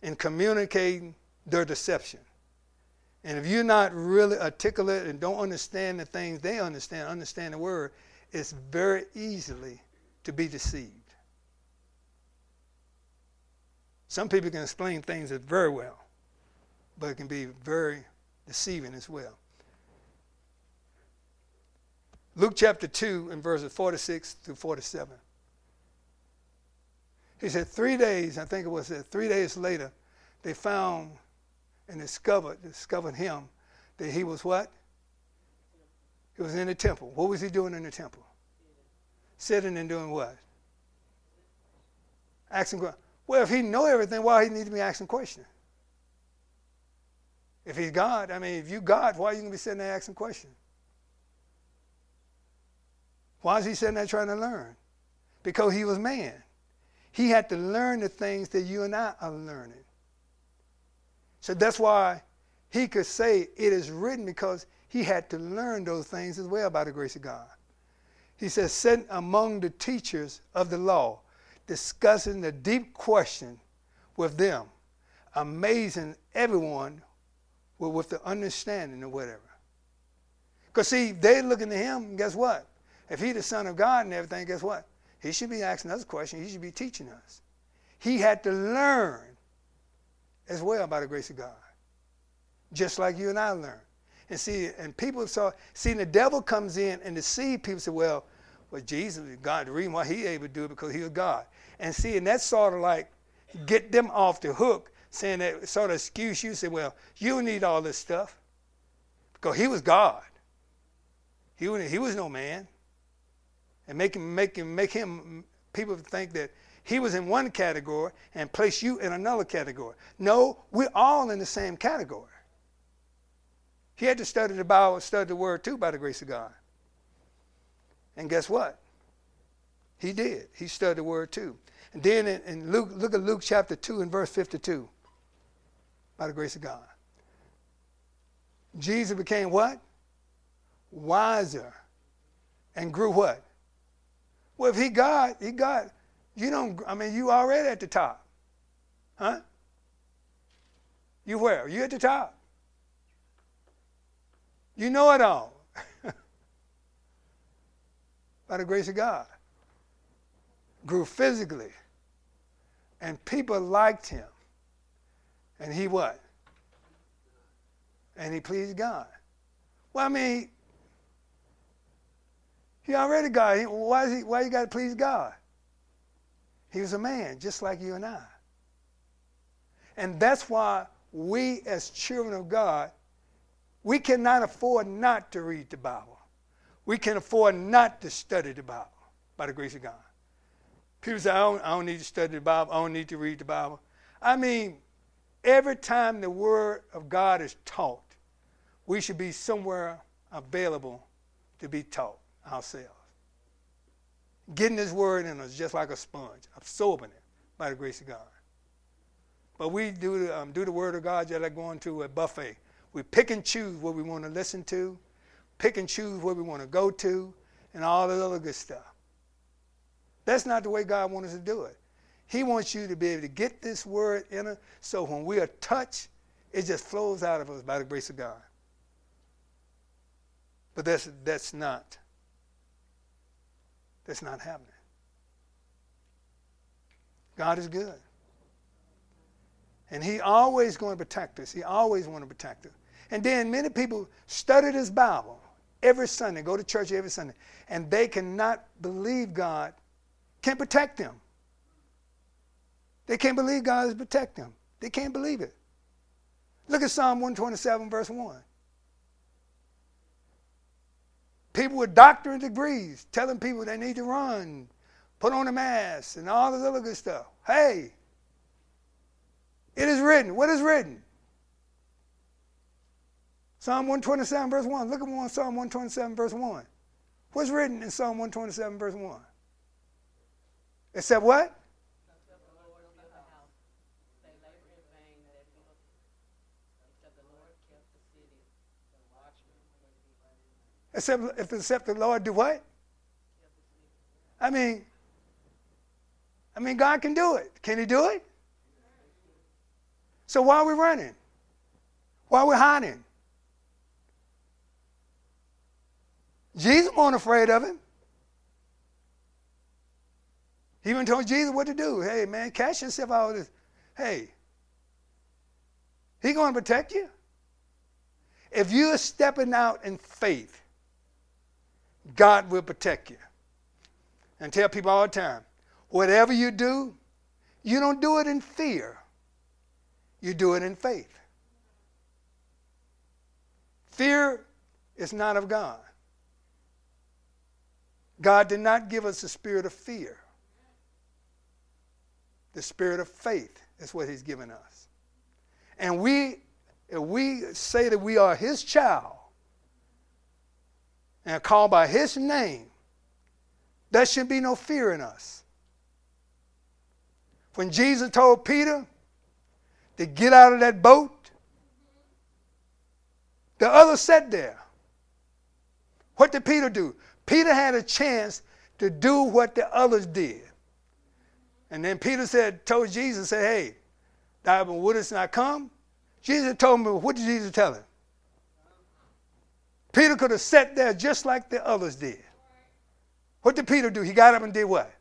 in communicating their deception. And if you're not really articulate and don't understand the things they understand, understand the word, it's very easily to be deceived. Some people can explain things very well, but it can be very deceiving as well. Luke chapter 2 and verses 46 through 47. He said, three days, I think it was uh, three days later, they found and discovered, discovered him that he was what? He was in the temple. What was he doing in the temple? Sitting and doing what? Asking questions. Well, if he know everything, why he need to be asking questions? If he's God, I mean, if you God, why are you going to be sitting there asking questions? Why is he sitting there trying to learn? Because he was man. He had to learn the things that you and I are learning. So that's why he could say it is written because he had to learn those things as well by the grace of God. He says, sitting among the teachers of the law, discussing the deep question with them, amazing everyone with the understanding or whatever. Because see, they looking to him, guess what? If he's the son of God and everything, guess what? He should be asking us questions. He should be teaching us. He had to learn as well by the grace of God, just like you and I learn. And see, and people saw, see, the devil comes in and deceive people. Say, well, well, Jesus, God, the reason why he able to do it because he was God. And see, and that's sort of like get them off the hook, saying that sort of excuse you. Say, well, you need all this stuff because he was God. He, he was no man and make him, make him, make him, people think that he was in one category and place you in another category. No, we're all in the same category. He had to study the Bible, study the Word too, by the grace of God. And guess what? He did. He studied the Word too. And then in, in Luke, look at Luke chapter 2 and verse 52, by the grace of God. Jesus became what? Wiser. And grew what? Well, if he God, he God, you don't, I mean, you already at the top. Huh? You where? You at the top. You know it all. [laughs] By the grace of God. Grew physically. And people liked him. And he what? And he pleased God. Well, I mean, he already God. Why, is he, why you got to please God? He was a man, just like you and I. And that's why we, as children of God, we cannot afford not to read the Bible. We can afford not to study the Bible by the grace of God. People say, I don't, I don't need to study the Bible. I don't need to read the Bible. I mean, every time the Word of God is taught, we should be somewhere available to be taught ourselves. Getting His Word in us just like a sponge, absorbing it by the grace of God. But we do the, um, do the Word of God just like going to a buffet. We pick and choose what we want to listen to, pick and choose where we want to go to, and all the other good stuff. That's not the way God wants us to do it. He wants you to be able to get this word in us so when we are touched, it just flows out of us by the grace of God. But that's, that's not that's not happening. God is good. And He always going to protect us. He always want to protect us. And then many people study this Bible every Sunday, go to church every Sunday, and they cannot believe God can't protect them. They can't believe God is protect them. They can't believe it. Look at Psalm 127, verse 1. People with doctorate degrees telling people they need to run, put on a mask, and all this other good stuff. Hey, it is written. What is written? Psalm 127, verse 1. Look at one, Psalm 127, verse 1. What's written in Psalm 127, verse 1? It said what? Except if except the Lord do what? I mean, I mean, God can do it. Can He do it? So why are we running? Why are we hiding? Jesus wasn't afraid of him. He even told Jesus what to do. Hey, man, cast yourself out of this. Hey, he going to protect you. If you're stepping out in faith, God will protect you. And tell people all the time, whatever you do, you don't do it in fear. You do it in faith. Fear is not of God. God did not give us the spirit of fear. The spirit of faith is what He's given us. And we, if we say that we are His child and called by His name, there should be no fear in us. When Jesus told Peter to get out of that boat, the others sat there. What did Peter do? Peter had a chance to do what the others did. And then Peter said, told Jesus, said, hey, thou wouldst not come? Jesus told me, what did Jesus tell him? Peter could have sat there just like the others did. What did Peter do? He got up and did what?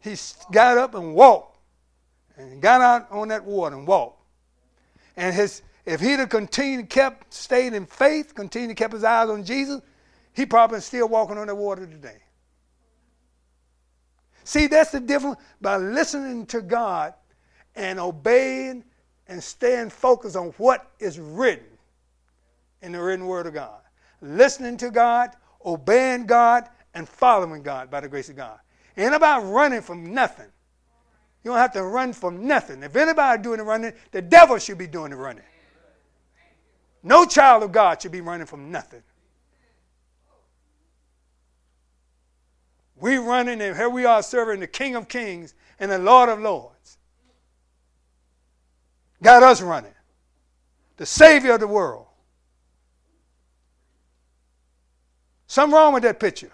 He got up and walked. And got out on that water and walked. And his if he'd have continued, kept, stayed in faith, continued, kept his eyes on Jesus, he probably still walking on the water today. See, that's the difference by listening to God and obeying and staying focused on what is written in the written word of God. Listening to God, obeying God, and following God by the grace of God. It ain't about running from nothing. You don't have to run from nothing. If anybody doing the running, the devil should be doing the running. No child of God should be running from nothing. We running and here we are serving the King of Kings and the Lord of Lords. Got us running. The Savior of the world. Something wrong with that picture.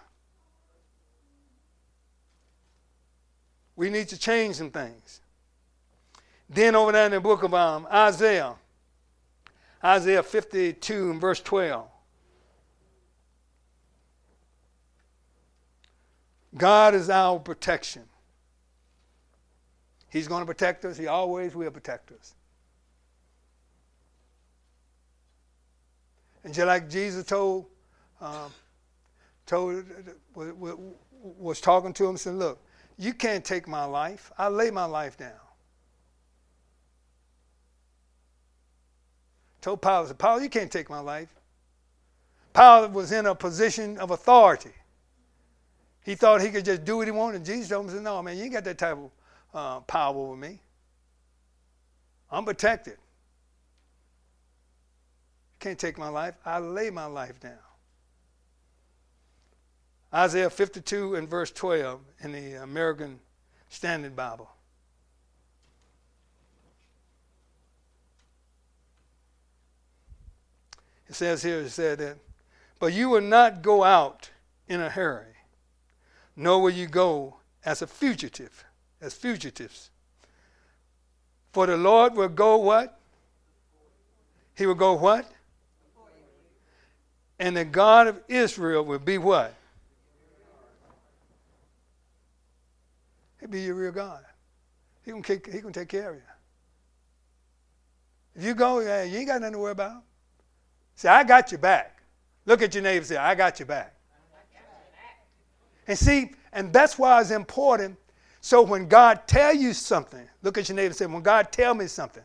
We need to change some things. Then over there in the book of um, Isaiah, Isaiah 52 and verse 12. God is our protection. He's going to protect us. He always will protect us. And just like Jesus told, um, told was talking to him, said, "Look, you can't take my life. I lay my life down." Told said, "Paul, you can't take my life." Paul was in a position of authority. He thought he could just do what he wanted. Jesus told him, No, man, you ain't got that type of uh, power over me. I'm protected. You can't take my life. I lay my life down. Isaiah 52 and verse 12 in the American Standard Bible. It says here, it said that, but you will not go out in a hurry nor will you go as a fugitive, as fugitives. For the Lord will go what? He will go what? And the God of Israel will be what? He'll be your real God. He can, take, he can take care of you. If you go, yeah, you ain't got nothing to worry about. Say, I got your back. Look at your neighbor say, I got your back. And see, and that's why it's important. So when God tell you something, look at your neighbor and say, when God tell me something,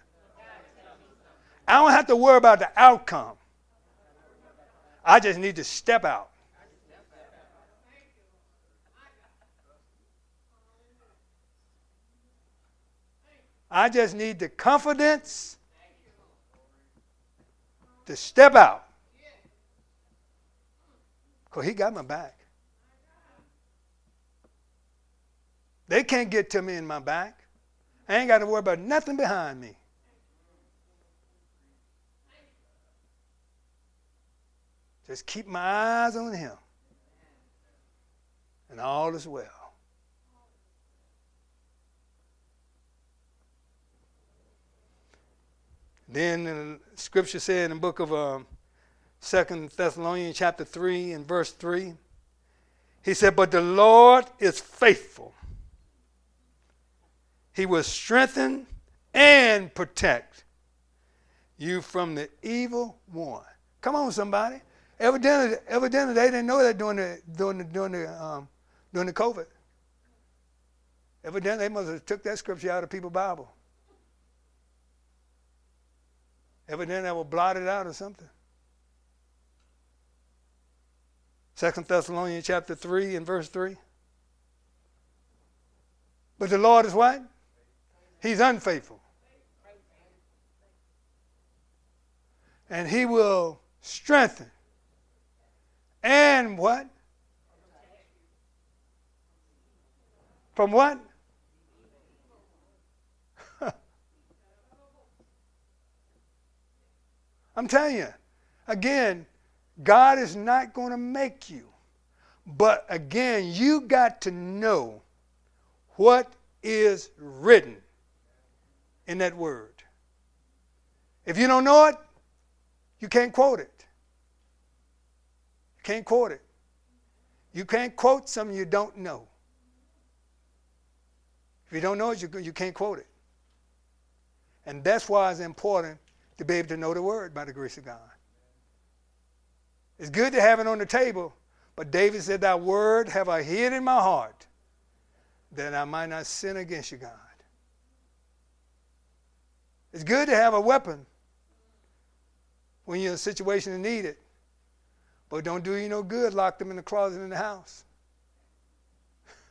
I don't have to worry about the outcome. I just need to step out. I just need the confidence to step out. Because he got my back. They can't get to me in my back. I ain't got to worry about nothing behind me. Just keep my eyes on him. And all is well. Then the scripture said in the book of um, Second Thessalonians chapter 3 and verse 3, he said, But the Lord is faithful. He will strengthen and protect you from the evil one. Come on, somebody. Evidently, evidently they didn't know that during the during the during the um, during the COVID. Evidently, they must have took that scripture out of people's Bible. Evidently, that blot it out or something. Second Thessalonians chapter 3 and verse 3. But the Lord is what? He's unfaithful. And he will strengthen. And what? From what? I'm telling you, again, God is not going to make you. But again, you got to know what is written in that word. If you don't know it, you can't quote it. You can't quote it. You can't quote something you don't know. If you don't know it, you, you can't quote it. And that's why it's important to be able to know the word by the grace of God. It's good to have it on the table, but David said, Thy word have I hid in my heart that I might not sin against you, God. It's good to have a weapon when you're in a situation to need it, but don't do you no good, lock them in the closet in the house.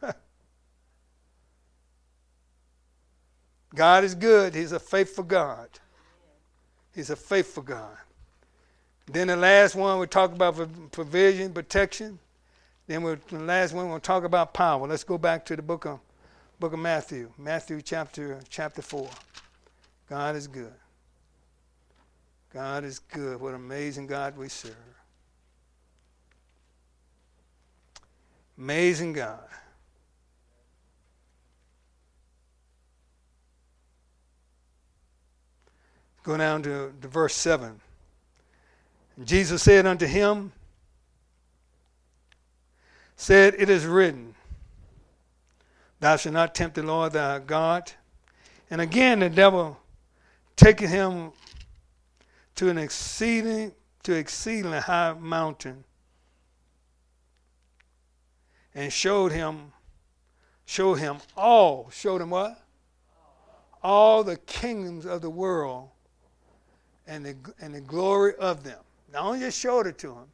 [laughs] God is good. He's a faithful God. He's a faithful God. Then the last one we talk about provision, protection. Then we the last one we'll talk about power. Let's go back to the book of book of Matthew, Matthew chapter chapter four. God is good. God is good. What amazing God we serve. Amazing God. Go down to, to verse 7. And Jesus said unto him, said, It is written, Thou shalt not tempt the Lord thy God. And again the devil taketh him to an exceeding to exceedingly high mountain and showed him showed him all showed him what all the kingdoms of the world and the, and the glory of them. Not only just showed it to them,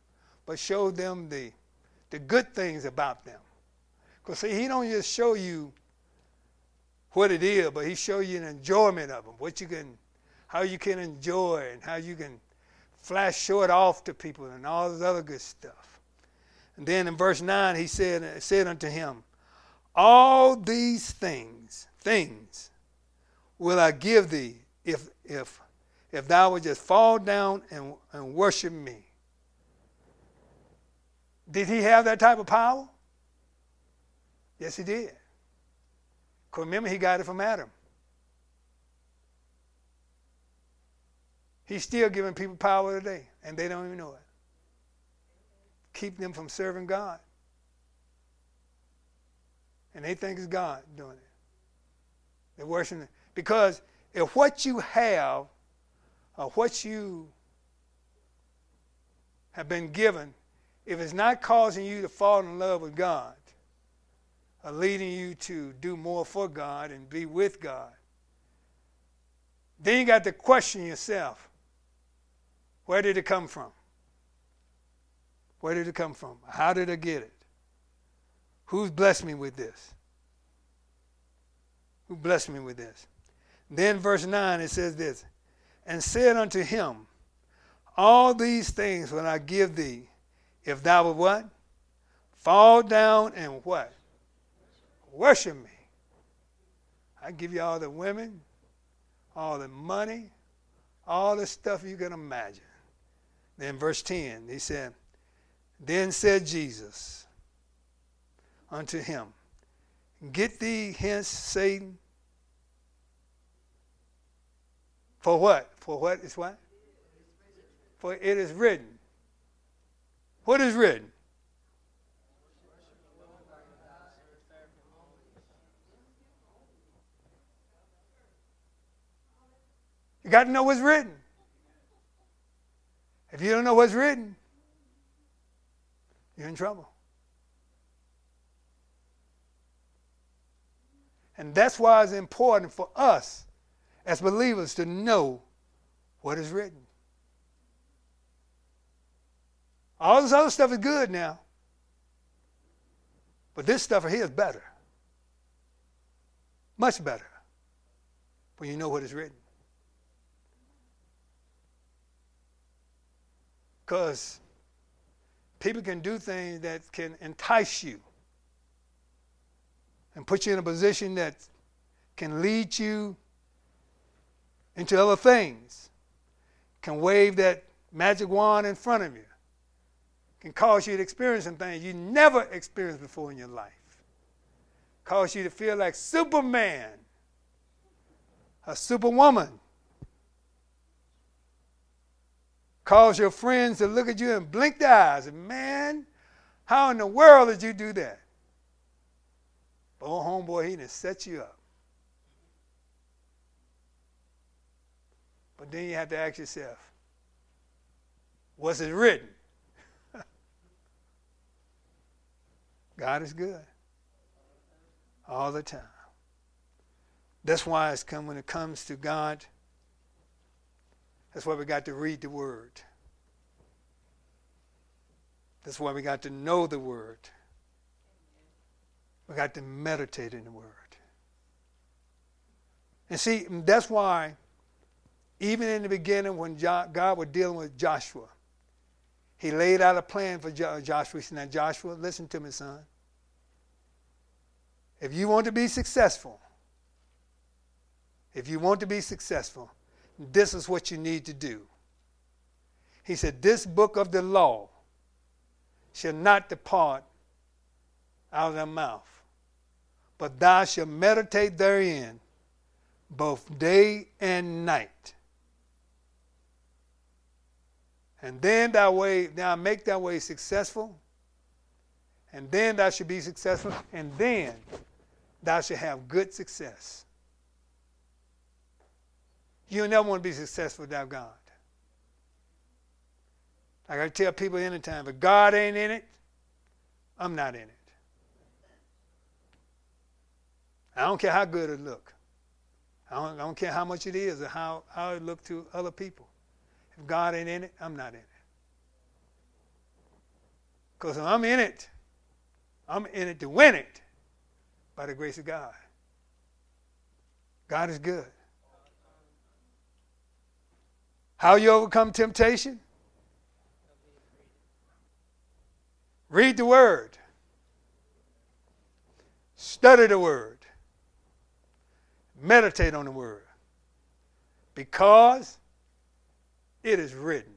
but showed them the, the good things about them. Because see, he don't just show you what it is, but he show you an enjoyment of them, what you can, how you can enjoy and how you can flash show it off to people and all this other good stuff. And then in verse 9 he said, said unto him, All these things, things, will I give thee if if if thou would just fall down and, and worship me. Did he have that type of power? Yes, he did. Because remember, he got it from Adam. He's still giving people power today, and they don't even know it. Keep them from serving God. And they think it's God doing it. They're worshiping. Because if what you have or what you have been given, if it's not causing you to fall in love with God, or leading you to do more for God and be with God, then you got to question yourself where did it come from? Where did it come from? How did I get it? Who's blessed me with this? Who blessed me with this? Then verse 9 it says this, and said unto him, All these things will I give thee, if thou wilt what? Fall down and what? Worship me. I give you all the women, all the money, all the stuff you can imagine. Then verse 10, he said, Then said Jesus unto him, Get thee hence, Satan. For what? For what is what? For it is written. What is written? You got to know what's written. If you don't know what's written, you're in trouble. And that's why it's important for us as believers to know what is written. All this other stuff is good now. But this stuff here is better. Much better. When you know what is written. Because people can do things that can entice you and put you in a position that can lead you into other things, can wave that magic wand in front of you, can cause you to experience some things you never experienced before in your life, cause you to feel like Superman, a superwoman, cause your friends to look at you and blink their eyes and, man, how in the world did you do that? Old oh, homeboy, he done set you up. But then you have to ask yourself, was it written? [laughs] God is good all the time. That's why it's come when it comes to God. That's why we got to read the Word. That's why we got to know the Word. We got to meditate in the Word. And see, that's why even in the beginning, when God was dealing with Joshua, he laid out a plan for Joshua. He said, Now, Joshua, listen to me, son. If you want to be successful, if you want to be successful, this is what you need to do. He said, This book of the law shall not depart out of thy mouth, but thou shalt meditate therein both day and night and then that way, now make that way successful, and then thou should be successful, and then thou should have good success. You'll never want to be successful without God. I tell people anytime, if God ain't in it, I'm not in it. I don't care how good it look. I don't, I don't care how much it is or how, how it look to other people. If God ain't in it, I'm not in it. Because I'm in it, I'm in it to win it by the grace of God. God is good. How you overcome temptation? Read the Word. Study the Word. Meditate on the Word. Because it is written.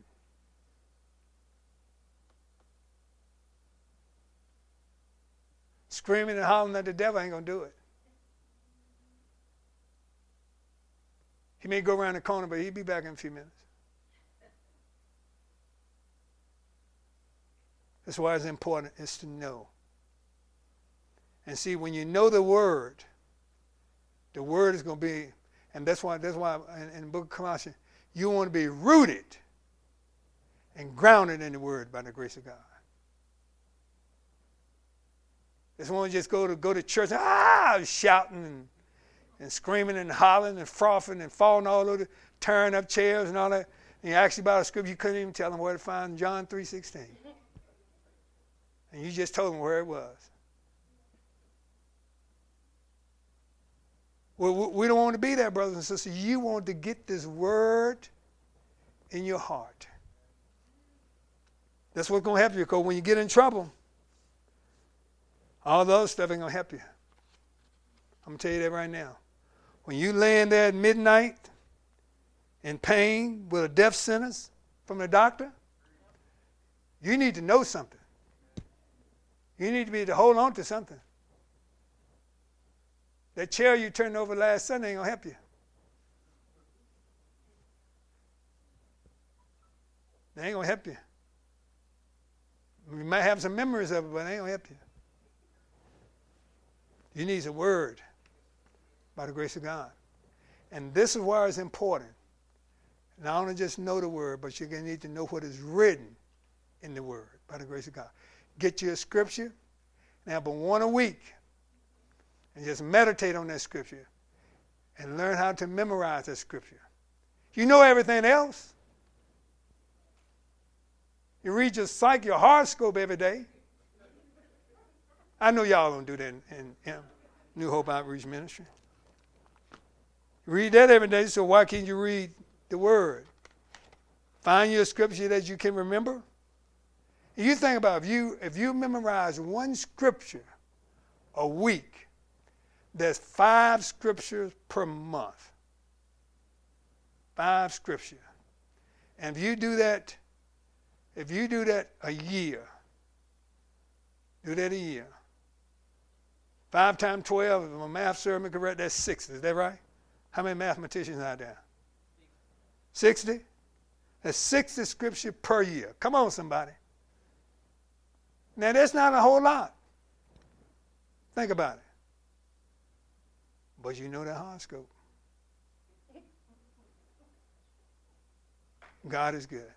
Screaming and hollering at the devil ain't going to do it. He may go around the corner, but he'll be back in a few minutes. That's why it's important is to know. And see, when you know the word, the word is going to be, and that's why that's why in, in the book of Colossians, you want to be rooted and grounded in the Word by the grace of God. Want to just go to go to church, ah, shouting and, and screaming and hollering and frothing and falling all over, tearing up chairs and all that. And you asked about a scripture, you couldn't even tell them where to find John 3.16. And you just told them where it was. We, don't want to be that, brothers and sisters. You want to get this word in your heart. That's what's going to help you because when you get in trouble, all the other stuff ain't going to help you. I'm going to tell you that right now. When you laying there at midnight in pain with a death sentence from the doctor, you need to know something. You need to be to hold on to something. That chair you turned over last Sunday ain't gonna help you. They ain't gonna help you. You might have some memories of it, but they ain't gonna help you. You need a word by the grace of God. And this is why it's important. Not only just know the word, but you're going to need to know what is written in the word by the grace of God. Get you a scripture, now but one a week, and just meditate on that scripture and learn how to memorize that scripture. You know everything else. You read your psych, your horoscope every day. I know y'all don't do that in, in, in New Hope Outreach Ministry. You read that every day, so why can't you read the Word? Find your scripture that you can remember. You think about if you if you memorize one scripture a week, there's five scriptures per month. Five scriptures. And if you do that, if you do that a year, do that a year. Five times twelve, if my math sermon correct, that's sixty. Is that right? How many mathematicians are there? Sixty? That's sixty scripture per year. Come on, somebody. Now that's not a whole lot. Think about it. But you know that horoscope. God is good.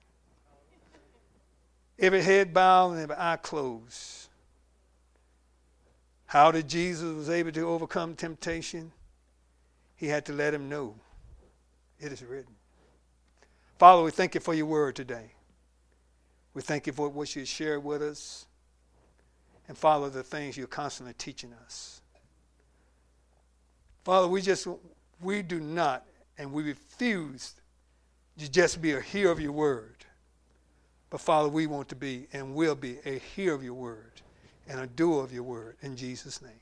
Every head bowed and every eye closed. How did Jesus was able to overcome temptation? He had to let him know. It is written. Father, we thank you for your word today. We thank you for what you shared with us. And Father, the things you're constantly teaching us. Father, we just, we do not, and we refuse to just be a hearer of your word. But Father, we want to be and will be a hearer of your word and a doer of your word in Jesus' name.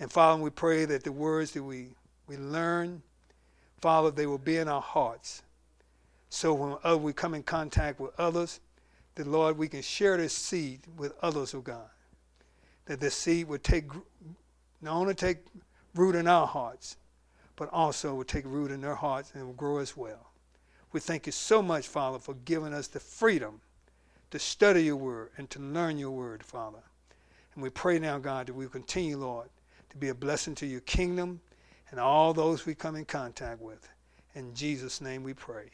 And Father, we pray that the words that we, we learn, Father, they will be in our hearts. So when we come in contact with others, that Lord, we can share this seed with others, oh God. That this seed would take not only take root in our hearts, but also will take root in their hearts and will grow as well. We thank you so much, Father, for giving us the freedom to study your word and to learn your word, Father. And we pray now, God, that we will continue, Lord, to be a blessing to your kingdom and all those we come in contact with. In Jesus' name we pray.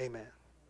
Amen.